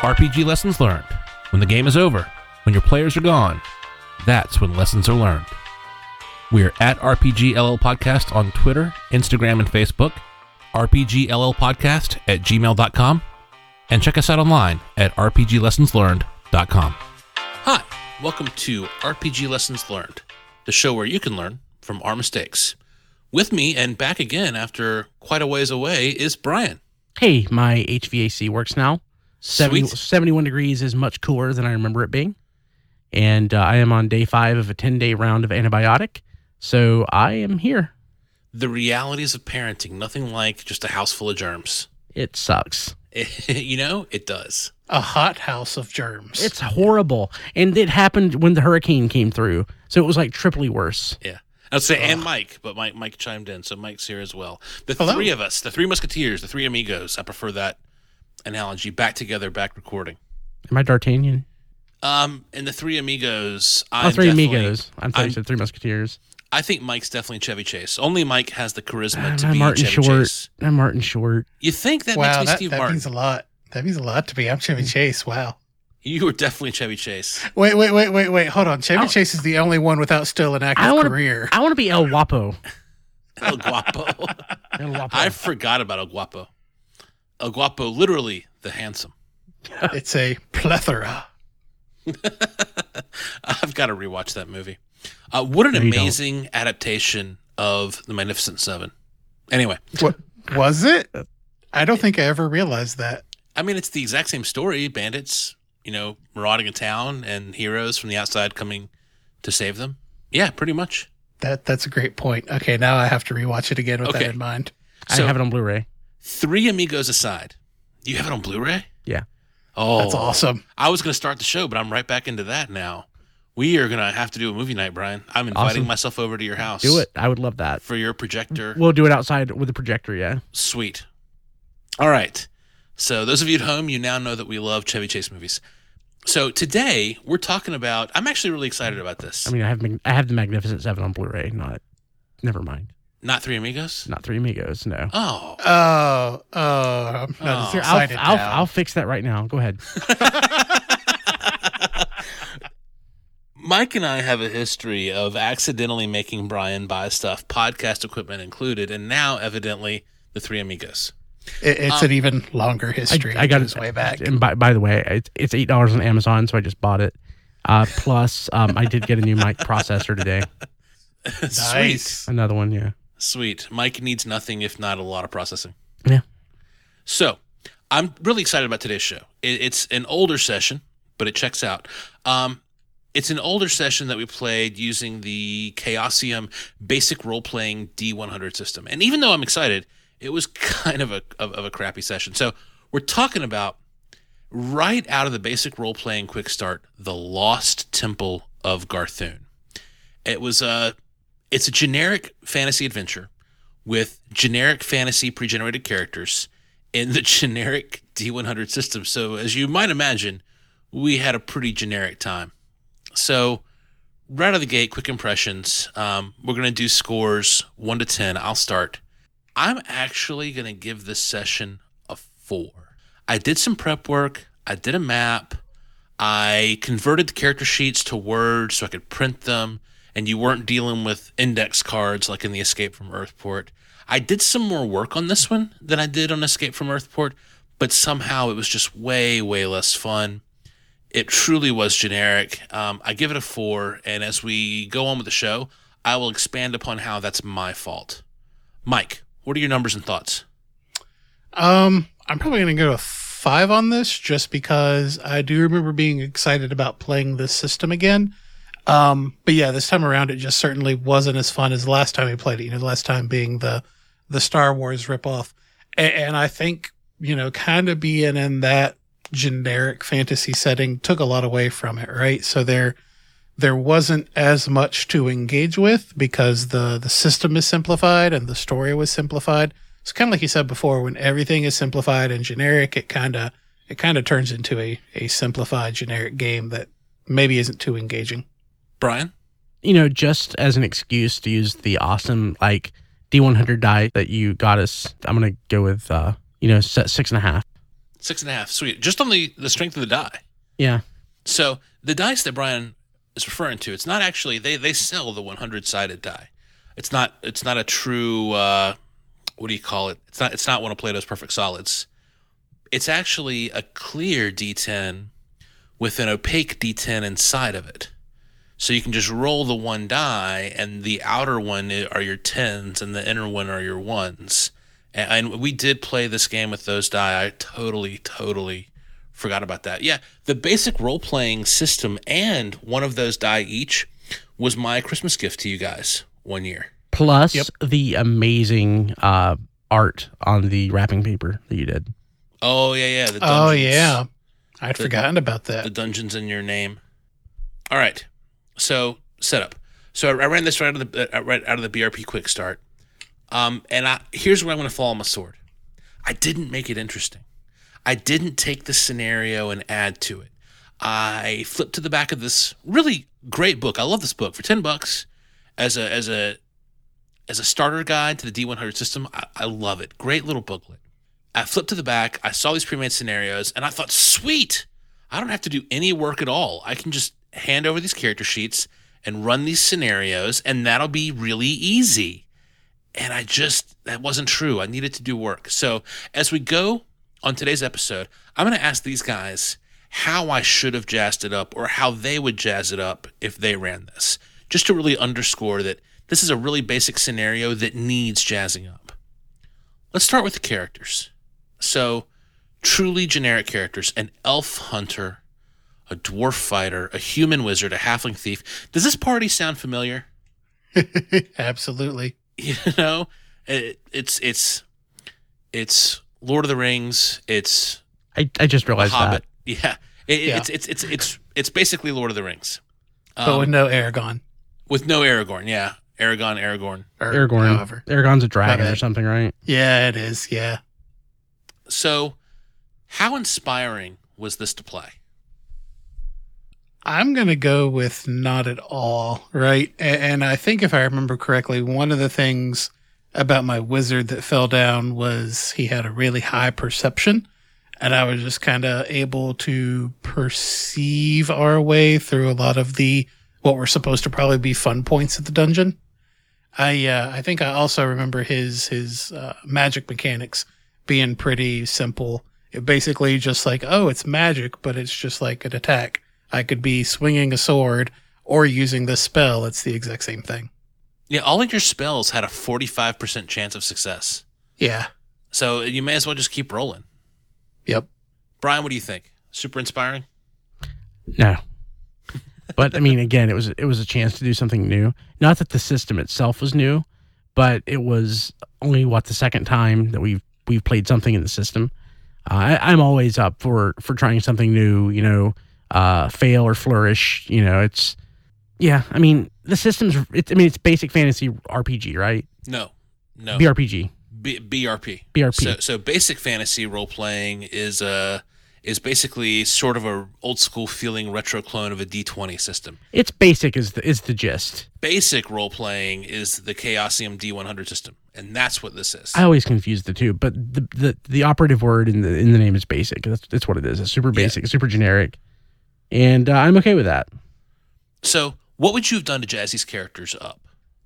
RPG lessons learned. When the game is over, when your players are gone, that's when lessons are learned. We're at RPGLL Podcast on Twitter, Instagram, and Facebook, RPGLLPodcast at gmail.com, and check us out online at RPGLessonsLearned.com. Hi, welcome to RPG Lessons Learned, the show where you can learn from our mistakes. With me and back again after quite a ways away is Brian. Hey, my HVAC works now. 70, 71 degrees is much cooler than I remember it being. And uh, I am on day five of a 10 day round of antibiotic. So I am here. The realities of parenting, nothing like just a house full of germs. It sucks. you know, it does. a hot house of germs. It's horrible. And it happened when the hurricane came through. So it was like triply worse. Yeah. I'd say, and Mike, but Mike Mike chimed in, so Mike's here as well. The Hello. three of us, the three musketeers, the three amigos. I prefer that analogy. Back together, back recording. Am I D'Artagnan? Um, and the three amigos. Oh, I'm three amigos. I'm sorry, I'm- three musketeers. I think Mike's definitely Chevy Chase. Only Mike has the charisma to I'm be Martin Chevy Short. Chase. I'm Martin Short. You think that wow, makes me that, Steve that Martin? means a lot. That means a lot to me. I'm Chevy Chase. Wow. You were definitely Chevy Chase. Wait, wait, wait, wait, wait. Hold on. Chevy Chase is the only one without still an active I wanna- career. I want to be El Guapo. El Guapo. El Guapo. I forgot about El Guapo. El Guapo, literally the handsome. it's a plethora. I've got to rewatch that movie. Uh, what an No, you don't. amazing adaptation of The Magnificent Seven. Anyway, What was it? I don't think I ever realized that. I mean, it's the exact same story bandits, you know, marauding a town and heroes from the outside coming to save them. Yeah, pretty much. That that's a great point. Okay, now I have to rewatch it again with Okay. that in mind. I have it on Blu ray. Three amigos aside, you have it on Blu ray? Yeah. Oh, That's awesome. I was going to start the show, but I'm right back into that now. We are going to have to do a movie night, Brian. I'm inviting Awesome. myself over to your house. Do it. I would love that. For your projector. We'll do it outside with a projector, yeah. Sweet. All right. So, those of you at home, you now know that we love Chevy Chase movies. So, today we're talking about. I'm actually really excited about this. I mean, I have I have the Magnificent Seven on Blu-ray. Not, never mind. Not Three Amigos? Not Three Amigos. No. Oh. Oh, oh, I'm not Oh. as Here, I'll, excited I'll, now. I'll fix that right now. Go ahead. Mike and I have a history of accidentally making Brian buy stuff, podcast equipment included, and now evidently the Three Amigos. It- it's Um, an even longer history. I, I got goes it way back. And by, by the way, it's it's eight dollars on Amazon, so I just bought it. Uh, plus, um, I did get a new mic processor today. Nice. Another one, yeah. Sweet. Mike needs nothing if not a lot of processing. Yeah. So I'm really excited about today's show. It, it's an older session, but it checks out. Um, it's an older session that we played using the Chaosium basic role playing D100 system. And even though I'm excited, it was kind of a, of, of a crappy session. So we're talking about right out of the basic role playing quick start, The Lost Temple of Garthun. It was a it's a generic fantasy adventure with generic fantasy pre-generated characters in the generic D100 system. So as you might imagine, we had a pretty generic time. So right out of the gate, quick impressions. Um, we're gonna do scores one to ten. I'll start. I'm actually gonna give this session a four. I did some prep work. I did a map. I converted the character sheets to Word so I could print them, and you weren't dealing with index cards like in the Escape from Earthport. I did some more work on this one than I did on Escape from Earthport, but somehow it was just way, way less fun. It truly was generic. Um, I give it a four, and as we go on with the show, I will expand upon how that's my fault. Mike, what are your numbers and thoughts? Um, I'm probably going to go a five on this just because I do remember being excited about playing this system again. Um, but yeah, this time around, it just certainly wasn't as fun as the last time we played it. You know, the last time being the the Star Wars ripoff, and, and I think you know, kind of being in that generic fantasy setting took a lot away from it, right? So there there wasn't as much to engage with because the the system is simplified and the story was simplified. It's kind of like you said before, when everything is simplified and generic, it kind of it kind of turns into a a simplified generic game that maybe isn't too engaging. Brian? You know, just as an excuse to use the awesome like D100 die that you got us, I'm gonna go with uh, you know, set six and a half. Six and a half. Sweet. Just on the, the strength of the die. Yeah. So the dice that Brian is referring to, it's not actually they they sell the 100 sided die. It's not it's not a true uh, what do you call it? It's not it's not one of Plato's perfect solids. It's actually a clear D10 with an opaque D10 inside of it. So you can just roll the one die, and the outer one are your tens, and the inner one are your ones. And, and we did play this game with those die. I totally, totally forgot about that. Yeah, the basic role playing system and one of those die each was my Christmas gift to you guys one year. Plus Yep. the amazing uh, art on the wrapping paper that you did. Oh yeah, yeah. The Oh dungeons. yeah, I'd The- forgotten about that. the dungeons in your name. All right. So setup. So I, I ran this right out of the uh, right out of the BRP quick start. Um, and I here's where I'm going to fall on my sword. I didn't make it interesting. I didn't take the scenario and add to it. I flipped to the back of this really great book. I love this book for ten bucks as a as a as a starter guide to the D100 system. I, I love it. Great little booklet. I flipped to the back. I saw these pre-made scenarios, and I thought, sweet. I don't have to do any work at all. I can just hand over these character sheets and run these scenarios, and that'll be really easy. And I just, that wasn't true. I needed to do work. So as we go on today's episode, I'm going to ask these guys how I should have jazzed it up or how they would jazz it up if they ran this, just to really underscore that this is a really basic scenario that needs jazzing up. Let's start with the characters. So, truly generic characters an elf hunter, a dwarf fighter, a human wizard, a halfling thief. Does this party sound familiar? Absolutely. You know, it, it's it's it's Lord of the Rings. It's I, I just realized Hobbit. that. Yeah, It- Yeah. It's, it's it's it's it's basically Lord of the Rings, but Um, with no Aragon. with no Aragorn. Yeah, Aragon, Aragorn. Or Aragorn. However. Aragon's a dragon or something, right? Yeah, it is. Yeah. So, how inspiring was this to play? I'm going to go with not at all, right? And I think if I remember correctly, one of the things about my wizard that fell down was he had a really high perception. And I was just kind of able to perceive our way through a lot of the what were supposed to probably be fun points at the dungeon. I uh, I think I also remember his his uh, magic mechanics being pretty simple. It basically just like oh, it's magic, but it's just like an attack. I could be swinging a sword or using this spell. It's the exact same thing. Yeah, all of your spells had a forty-five percent chance of success. Yeah. So you may as well just keep rolling. Yep. Brian, what do you think? Super inspiring. No. But I mean, again, it was it was a chance to do something new. Not that the system itself was new, but it was only what the second time that we've we've played something in the system. Uh, I, I'm always up for for trying something new. You know, uh, fail or flourish. You know, it's yeah. I mean, the system's. It's, I mean, it's basic fantasy RPG, right? No, no. BRPG, B- BRP. BRP. So, so basic fantasy role playing is uh is basically sort of a old school feeling retro clone of a D20 system. it's basic is the is the gist. Basic role playing is the Chaosium D100 system, and that's what this is. I always confuse the two, but the the, the operative word in the in the name is basic. That's that's what it is. It's super Yeah. basic, super generic, and uh, I'm okay with that. So, what would you have done to jazz these characters up?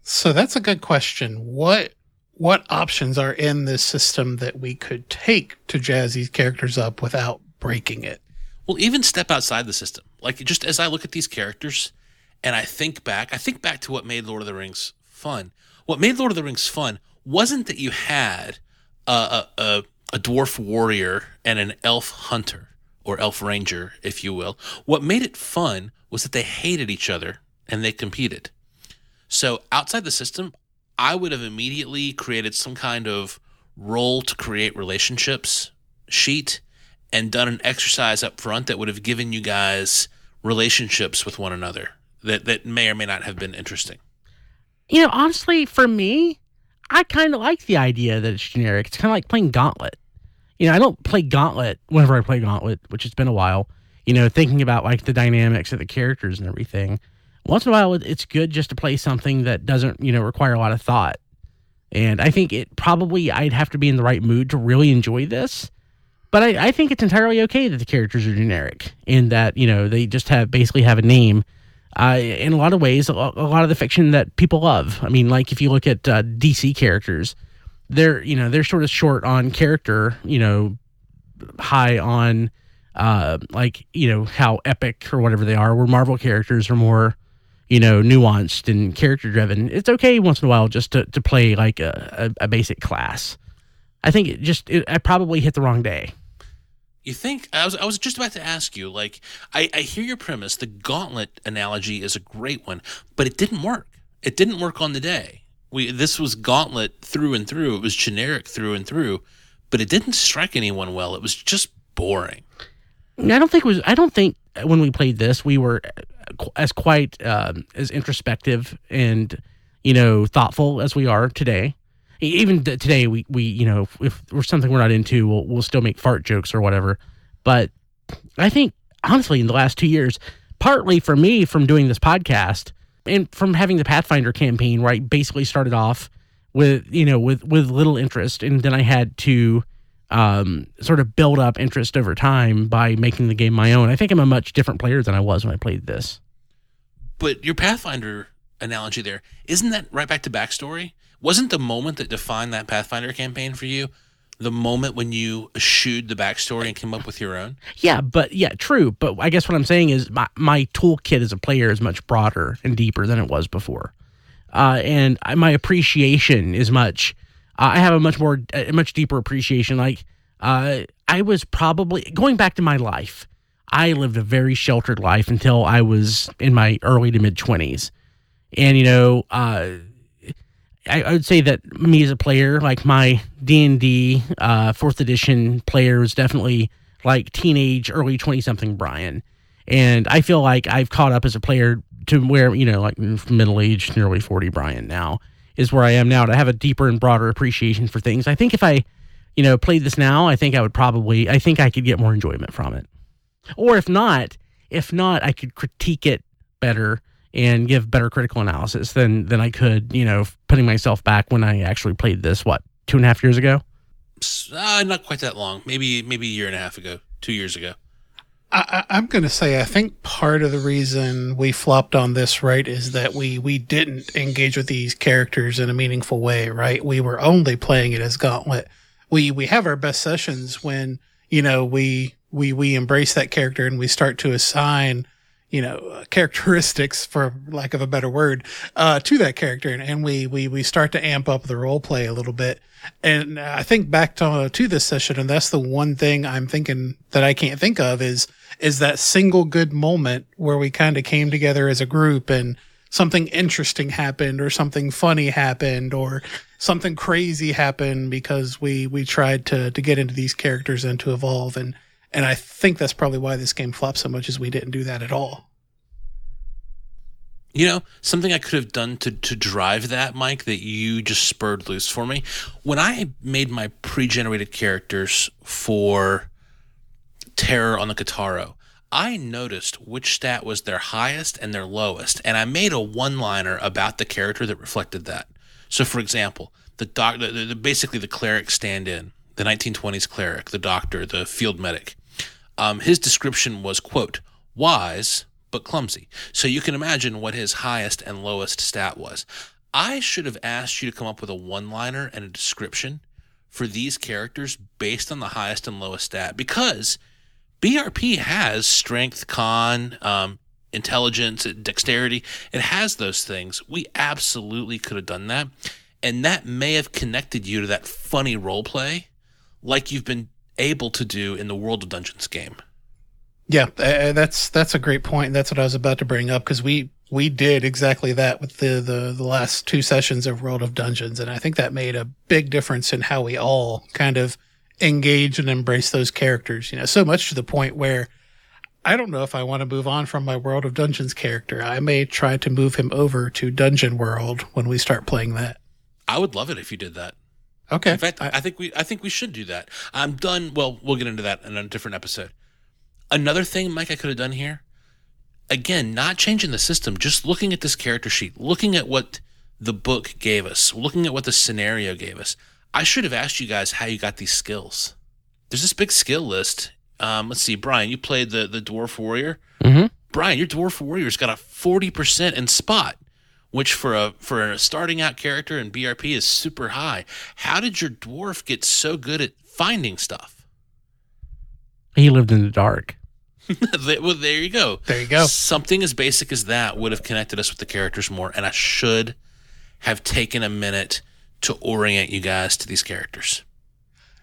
So that's a good question. What what options are in this system that we could take to jazz these characters up without breaking it? Well, even step outside the system. Like just as I look at these characters and I think back, I think back to what made Lord of the Rings fun. What made Lord of the Rings fun wasn't that you had a a, a, a dwarf warrior and an elf hunter or elf ranger, if you will. What made it fun was that they hated each other and they competed. So outside the system, I would have immediately created some kind of role to create relationships sheet and done an exercise up front that would have given you guys relationships with one another that, that may or may not have been interesting. You know, honestly, for me, I kind of like the idea that it's generic. It's kind of like playing Gauntlet. You know, I don't play Gauntlet whenever I play Gauntlet, which has been a while. You know, thinking about like the dynamics of the characters and everything. Once in a while, it's good just to play something that doesn't, you know, require a lot of thought. And I think it probably I'd have to be in the right mood to really enjoy this. but I, I think it's entirely okay that the characters are generic in that you know they just have basically have a name. Uh, in a lot of ways, a, a lot of the fiction that people love. I mean, like if you look at uh, DC characters, they're you know they're sort of short on character, you know, high on uh, like you know how epic or whatever they are. Where Marvel characters are more you know nuanced and character driven. It's okay once in a while just to to play like a, a, a basic class. I think it just it, I probably hit the wrong day. You think I was I was just about to ask you like I, I hear your premise the gauntlet analogy is a great one but it didn't work it didn't work on the day we this was gauntlet through and through. It was generic through and through but it didn't strike anyone well. It was just boring. I don't think was I don't think when we played this we were as quite um, as introspective and you know thoughtful as we are today. Even th- today we we you know if there's something we're not into we'll, we'll still make fart jokes or whatever. But i think honestly in the last two years partly for me from doing this podcast and from having the pathfinder campaign where i basically started off with you know with with little interest. And then i had to um, sort of build up interest over time by making the game my own. I think i'm a much different player than i was when i played this. But your pathfinder analogy there isn't that right back to backstory? Wasn't the moment that defined that Pathfinder campaign for you the moment when you eschewed the backstory and came up with your own? Yeah, but yeah, true. But I guess what I'm saying is my, my toolkit as a player is much broader and deeper than it was before. Uh, and I, my appreciation is much, uh, I have a much more, a much deeper appreciation. Like, uh, I was probably going back to my life. I lived a very sheltered life until I was in my early to mid 20s. And, you know, uh, I, I, would say that me as a player, like my D and D uh, fourth edition player, is definitely like teenage, early twenty something Brian, and I feel like I've caught up as a player to where you know, like middle aged, nearly forty Brian now is where I am now to have a deeper and broader appreciation for things. I think if I, you know, played this now, I think I would probably, I think I could get more enjoyment from it, or if not, if not, I could critique it better and give better critical analysis than than I could, you know, putting myself back when I actually played this. What two and a half years ago? Uh, not quite that long. Maybe maybe a year and a half ago, two years ago. I, am going to say I think part of the reason we flopped on this right is that we we didn't engage with these characters in a meaningful way. Right, we were only playing it as Gauntlet. We we have our best sessions when you know we we we embrace that character and we start to assign you know uh, characteristics for lack of a better word uh, to that character. And, and, we we we start to amp up the role play a little bit. And i think back to to this session and that's the one thing i'm thinking that i can't think of is is that single good moment where we kind of came together as a group and something interesting happened or something funny happened or something crazy happened because we we tried to to get into these characters and to evolve. And and I think that's probably why this game flopped so much is we didn't do that at all. You know, something I could have done to, to drive that, Mike, that you just spurred loose for me. When I made my pre generated characters for Terror on the K'taro, I noticed which stat was their highest and their lowest, and I made a one liner about the character that reflected that. So, for example, the doc, the, the, basically the cleric stand in, the 1920s cleric, the doctor, the field medic um, his description was, quote, wise, but clumsy. So you can imagine what his highest and lowest stat was. I should have asked you to come up with a one liner and a description for these characters based on the highest and lowest stat because BRP has strength, con, um, intelligence, dexterity. It has those things. We absolutely could have done that. And that may have connected you to that funny role play like you've been able to do in the World of Dungeons game. Yeah, uh, that's that's a great point. That's what I was about to bring up because we we did exactly that with the, the the last two sessions of World of Dungeons, and I think that made a big difference in how we all kind of engage and embrace those characters. You know, so much to the point where I don't know if I want to move on from my World of Dungeons character. I may try to move him over to Dungeon World when we start playing that. I would love it if you did that. Okay. In fact, I, I think we I think we should do that. I'm done. Well, we'll get into that in a different episode. Another thing, Mike, I could have done here. Again, not changing the system, just looking at this character sheet, looking at what the book gave us, looking at what the scenario gave us. I should have asked you guys how you got these skills. there's this big skill list. Um, let's see, Brian, you played the the dwarf warrior. Mhm. Brian, your dwarf warrior's got a forty percent in spot, which for a for a starting out character in BRP is super high. How did your dwarf get so good at finding stuff? He lived in the dark. well, there you go. There you go. Something as basic as that would have connected us with the characters more, and I should have taken a minute to orient you guys to these characters.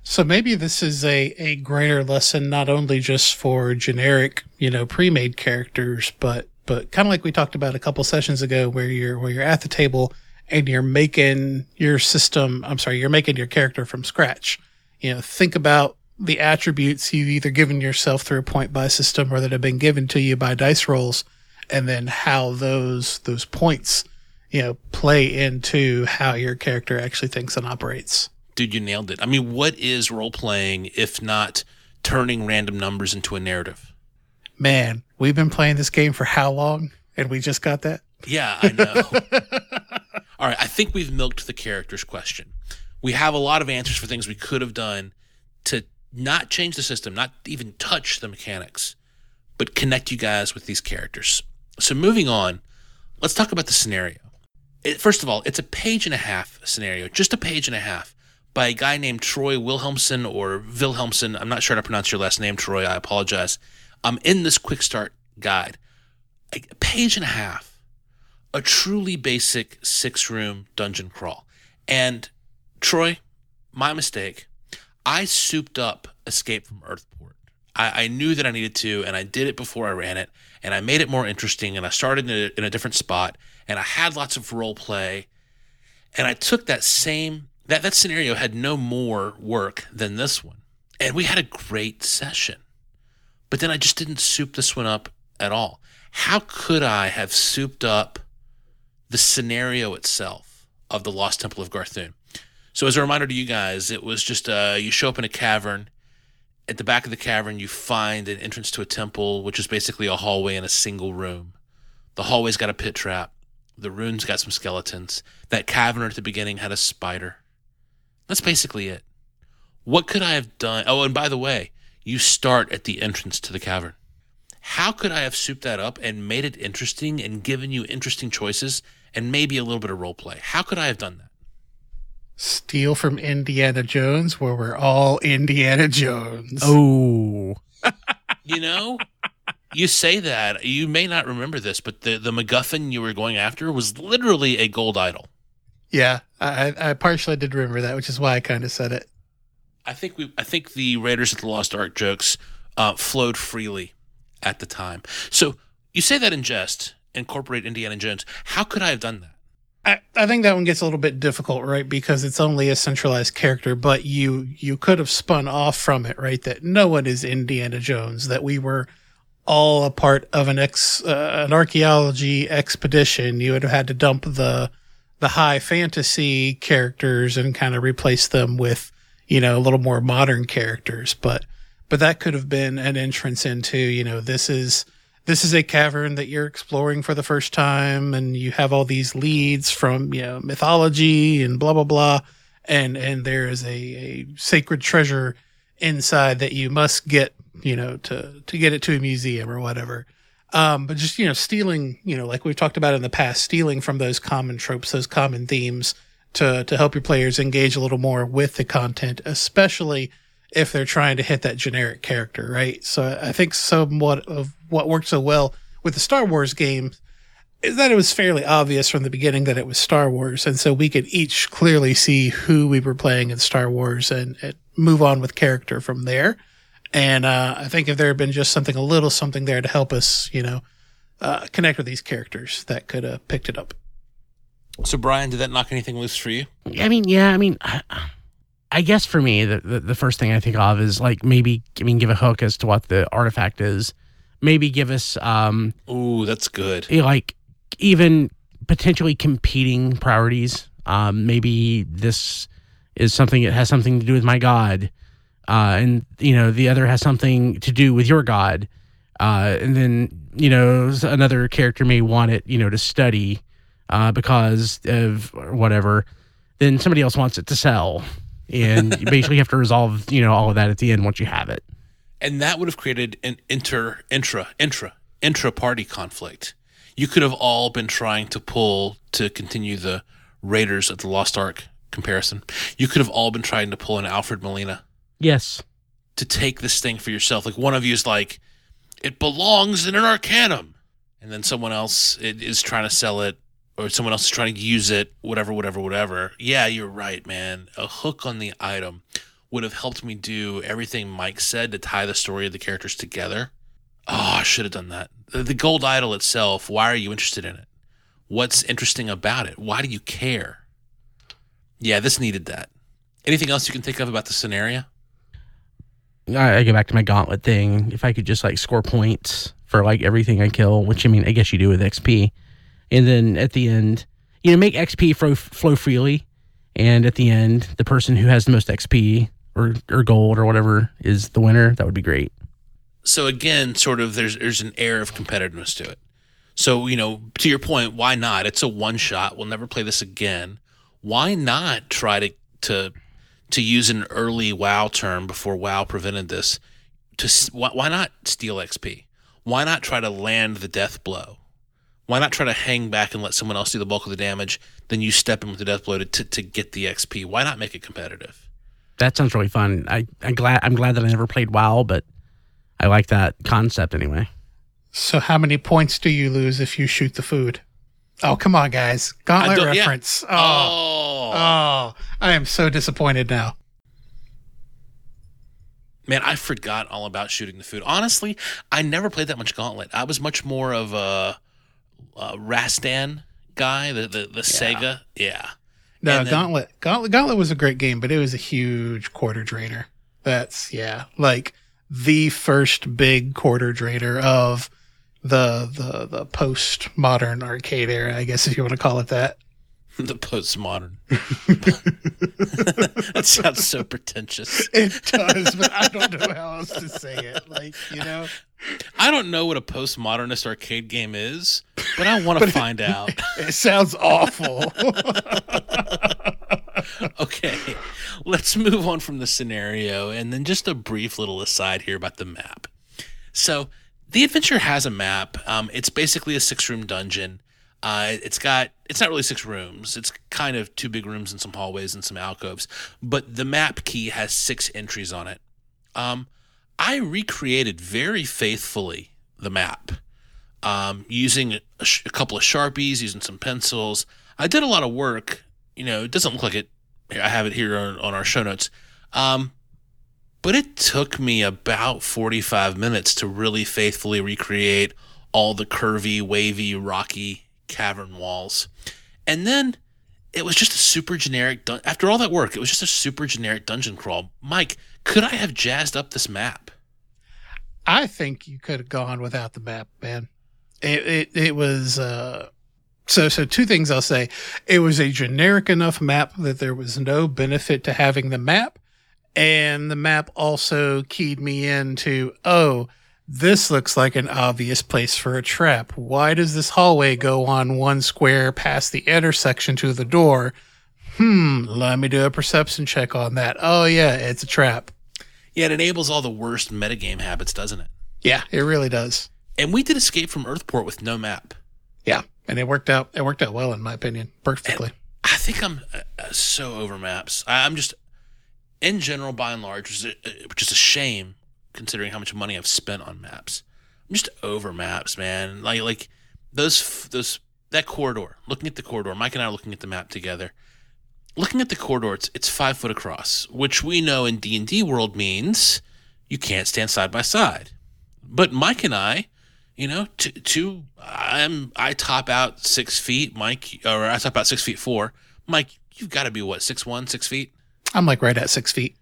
So maybe this is a, a greater lesson, not only just for generic, you know, pre-made characters, but, but kind of like we talked about a couple sessions ago where you're, where you're at the table and you're making your system. I'm sorry, you're making your character from scratch. You know, think about the attributes you've either given yourself through a point buy system or that have been given to you by dice rolls and then how those, those points, you know, play into how your character actually thinks and operates. Dude, you nailed it. I mean, what is role playing if not turning random numbers into a narrative? Man, we've been playing this game for how long? And we just got that? Yeah, I know. All right, I think we've milked the characters question. We have a lot of answers for things we could have done to not change the system, not even touch the mechanics, but connect you guys with these characters. So moving on, let's talk about the scenario. It, first of all, it's a page and a half scenario, just a page and a half by a guy named Troy Wilhelmsen or Wilhelmsen. I'm not sure how to pronounce your last name, Troy. I apologize. I'm in this quick start guide. A page and a half, a truly basic six room dungeon crawl. And Troy, my mistake. I souped up Escape from Earthport. I, I, knew that I needed to, and I did it before I ran it, and I made it more interesting, and I started in a, in a different spot, and I had lots of role play, and I took that same that that scenario had no more work than this one, and we had a great session, but then I just didn't soup this one up at all. How could I have souped up the scenario itself of the Lost Temple of Garthun? So as a reminder to you guys, it was just uh, you show up in a cavern. At the back of the cavern, you find an entrance to a temple, which is basically a hallway in a single room. The hallway's got a pit trap. The rune's got some skeletons. That cavern at the beginning had a spider. That's basically it. What could I have done? Oh, and by the way, you start at the entrance to the cavern. How could I have souped that up and made it interesting and given you interesting choices and maybe a little bit of role play? How could I have done that? steal from Indiana Jones, where we're all Indiana Jones. Oh, you know, you say that you may not remember this, but the the MacGuffin you were going after was literally a gold idol. Yeah, I, I partially did remember that, which is why I kind of said it. I think we, I think the Raiders of the Lost Ark jokes uh, flowed freely at the time. So you say that in jest, incorporate Indiana Jones. How could I have done that? I, I think that one gets a little bit difficult, right? Because it's only a centralized character, but you you could have spun off from it, right? That no one is Indiana Jones. That we were all a part of an ex uh, an archaeology expedition. You would have had to dump the the high fantasy characters and kind of replace them with you know a little more modern characters. But but that could have been an entrance into you know this is this is a cavern that you're exploring for the first time and you have all these leads from you know mythology and blah blah blah and and there is a, a sacred treasure inside that you must get you know to to get it to a museum or whatever um but just you know stealing you know like we've talked about in the past stealing from those common tropes those common themes to to help your players engage a little more with the content especially if they're trying to hit that generic character, right? So I think somewhat of what worked so well with the Star Wars game is that it was fairly obvious from the beginning that it was Star Wars. And so we could each clearly see who we were playing in Star Wars and, and move on with character from there. And uh, I think if there had been just something, a little something there to help us, you know, uh, connect with these characters, that could have picked it up. So, Brian, did that knock anything loose for you? I mean, yeah, I mean, I guess for me, the, the, the first thing I think of is like maybe, I mean, give a hook as to what the artifact is. Maybe give us, um, Ooh, that's good. like even potentially competing priorities. Um, maybe this is something that has something to do with my god, uh, and you know the other has something to do with your god, uh, and then you know another character may want it, you know, to study uh, because of whatever. Then somebody else wants it to sell. and you basically have to resolve you know all of that at the end once you have it. and that would have created an inter intra intra intra party conflict. You could have all been trying to pull to continue the Raiders of the Lost Ark comparison. You could have all been trying to pull an Alfred Molina Yes, to take this thing for yourself. Like one of you is like, it belongs in an Arcanum, and then someone else is trying to sell it, or someone else is trying to use it. Whatever, whatever, whatever. Yeah, you're right, man. A hook on the item would have helped me do everything Mike said to tie the story of the characters together. Oh, I should have done that. The, gold idol itself. Why are you interested in it? What's interesting about it? Why do you care? Yeah, this needed that. Anything else you can think of about the scenario? I, I go back to my gauntlet thing. If I could just like score points for like everything I kill, which I mean, I guess you do with XP, and then at the end, you know, make XP flow, flow freely, and at the end, the person who has the most XP or or gold or whatever is the winner. That would be great. so again, sort of there's there's an air of competitiveness to it. So you know, to your point, why not? It's a one shot. We'll never play this again. Why not try to to to use an early WoW term before WoW prevented this? To why, why not steal XP? Why not try to land the death blow? Why not try to hang back and let someone else do the bulk of the damage? Then you step in with the death blow to, to, to get the XP. Why not make it competitive? That sounds really fun. I I'm glad I'm glad that I never played WoW, but I like that concept anyway. So how many points do you lose if you shoot the food? Oh, come on, guys. Gauntlet don't- yeah. reference. Oh, oh. oh, I am so disappointed now. Man, I forgot all about shooting the food. Honestly, I never played that much Gauntlet. I was much more of a, a Rastan guy, the the, the Sega. Yeah. No, then- Gauntlet, Gauntlet. Gauntlet was a great game, but it was a huge quarter drainer. That's yeah, like the first big quarter drainer of the the the postmodern arcade era, I guess if you want to call it that. the postmodern. that sounds so pretentious. It does, but I don't know how else to say it. Like you know, I don't know what a postmodernist arcade game is, but I want to find out. it sounds awful. Okay, let's move on from the scenario and then just a brief little aside here about the map. So, the adventure has a map. Um, it's basically a six room dungeon. Uh, it's got, it's not really six rooms. It's kind of two big rooms and some hallways and some alcoves. But the map key has six entries on it. Um, I recreated very faithfully the map um, using a, sh- a couple of sharpies, using some pencils. I did a lot of work. You know, it doesn't look like it. I have it here on, on our show notes. Um, but it took me about 45 minutes to really faithfully recreate all the curvy, wavy, rocky cavern walls. And then it was just a super generic, dun- after all that work, it was just a super generic dungeon crawl. Mike, could I have jazzed up this map? I think you could have gone without the map, man. It it, it was uh so so two things I'll say. It was a generic enough map that there was no benefit to having the map, and the map also keyed me into oh this looks like an obvious place for a trap. Why does this hallway go on one square past the intersection to the door? Hmm, let me do a perception check on that. Oh yeah, it's a trap. Yeah, it enables all the worst metagame habits, doesn't it? Yeah, it really does. And we did Escape from Earthport with no map. Yeah, and it worked out. It worked out well, in my opinion, perfectly. I think I'm uh, uh, so over maps. I, I'm just, in general, by and large, which is, a, which is a shame considering how much money I've spent on maps. I'm just over maps, man. Like like those those that corridor. Looking at the corridor, Mike and I are looking at the map together. Looking at the corridor, it's, it's five foot across, which we know in D and D world means you can't stand side by side. But Mike and I, you know, two, two I'm I top out six feet. Mike, or I top out six feet four. Mike, you've got to be what six one, six feet. I'm like right at six feet.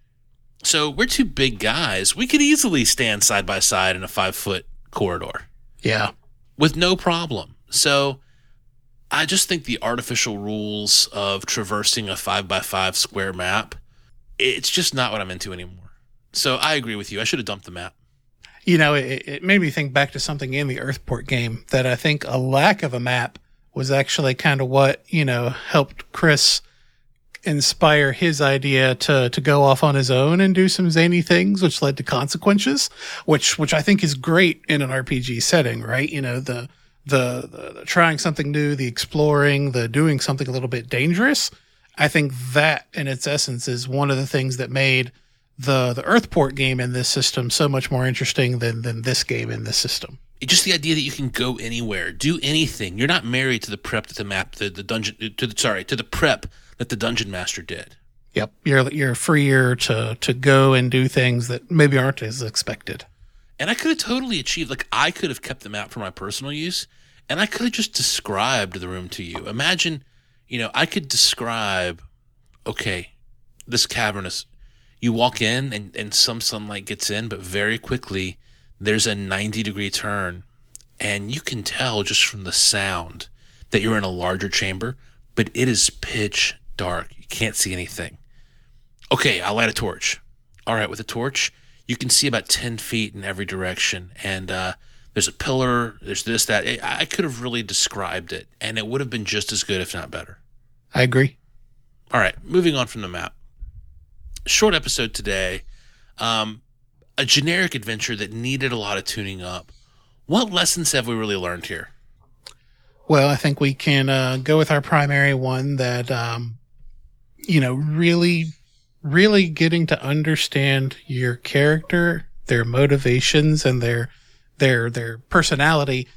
So we're two big guys. We could easily stand side by side in a five foot corridor Yeah, with no problem. So I just think the artificial rules of traversing a five by five square map, it's just not what I'm into anymore. So I agree with you. I should have dumped the map. you know, it, it made me think back to something in the Earthport game that I think a lack of a map was actually kind of what you know helped Chris inspire his idea to to go off on his own and do some zany things, which led to consequences, which which I think is great in an RPG setting, right? You know, the the, the, the trying something new, the exploring, the doing something a little bit dangerous. I think that in its essence is one of the things that made the the Earthport game in this system so much more interesting than than this game in this system. Just the idea that you can go anywhere, do anything. You're not married to the prep that the map, the, the dungeon, to the sorry, to the prep that the dungeon master did. Yep, you're you're freer to to go and do things that maybe aren't as expected. And I could have totally achieved, like, I could have kept the map for my personal use, and I could have just described the room to you. Imagine, you know, I could describe, okay, this cavernous. You walk in and, and some sunlight gets in, but very quickly there's a 90 degree turn. And you can tell just from the sound that you're in a larger chamber, but it is pitch dark. You can't see anything. Okay, I'll light a torch. All right, with a torch, you can see about 10 feet in every direction. And uh, there's a pillar, there's this, that. I could have really described it, and it would have been just as good, if not better. I agree. All right, moving on from the map. Short episode today. Um, a generic adventure that needed a lot of tuning up. What lessons have we really learned here? Well, I think we can uh, go with our primary one that, um, you know, really, really getting to understand your character, their motivations, and their their their personality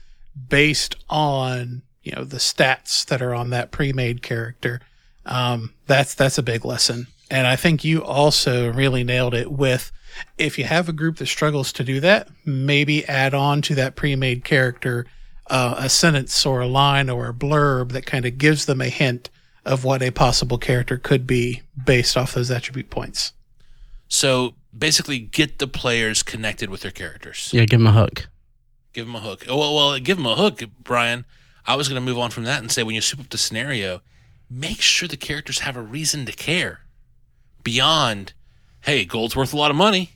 based on you know the stats that are on that pre-made character. Um, that's that's a big lesson, and I think you also really nailed it with. If you have a group that struggles to do that, maybe add on to that pre-made character uh, a sentence or a line or a blurb that kind of gives them a hint of what a possible character could be based off those attribute points. So basically, get the players connected with their characters. Yeah, give them a hook. Give them a hook. Oh, well, well, give them a hook, Brian. I was going to move on from that and say when you soup up the scenario, make sure the characters have a reason to care beyond, hey, gold's worth a lot of money.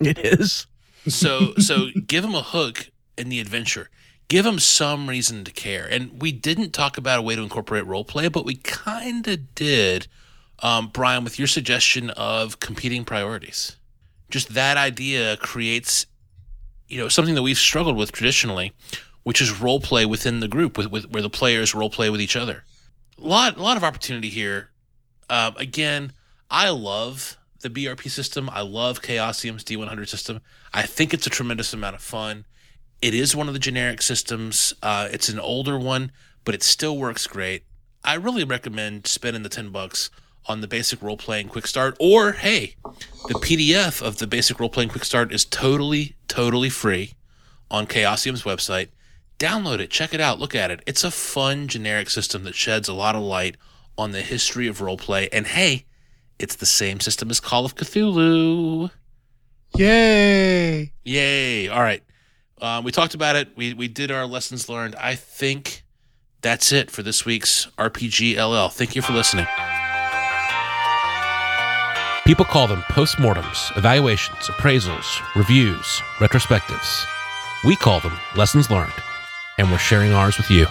It is. So, so give them a hook in the adventure. Give them some reason to care. And we didn't talk about a way to incorporate role play, but we kind of did, um, Brian, with your suggestion of competing priorities. Just that idea creates you know something that we've struggled with traditionally, which is role play within the group, with, with where the players role play with each other. A lot, a lot of opportunity here. Um, again, I love the BRP system. I love Chaosium's D100 system. I think it's a tremendous amount of fun. It is one of the generic systems. Uh, it's an older one, but it still works great. I really recommend spending the ten bucks on the basic role playing quick start or hey the pdf of the basic role playing quick start is totally totally free on chaosium's website. Download it. Check it out. Look at it. It's a fun generic system that sheds a lot of light on the history of role play and hey it's the same system as call of cthulhu. Yay! yay. All right um, we talked about it we, we did our lessons learned i think that's it for this week's rpg ll thank you for listening People call them postmortems, evaluations, appraisals, reviews, retrospectives. We call them lessons learned, and we're sharing ours with you.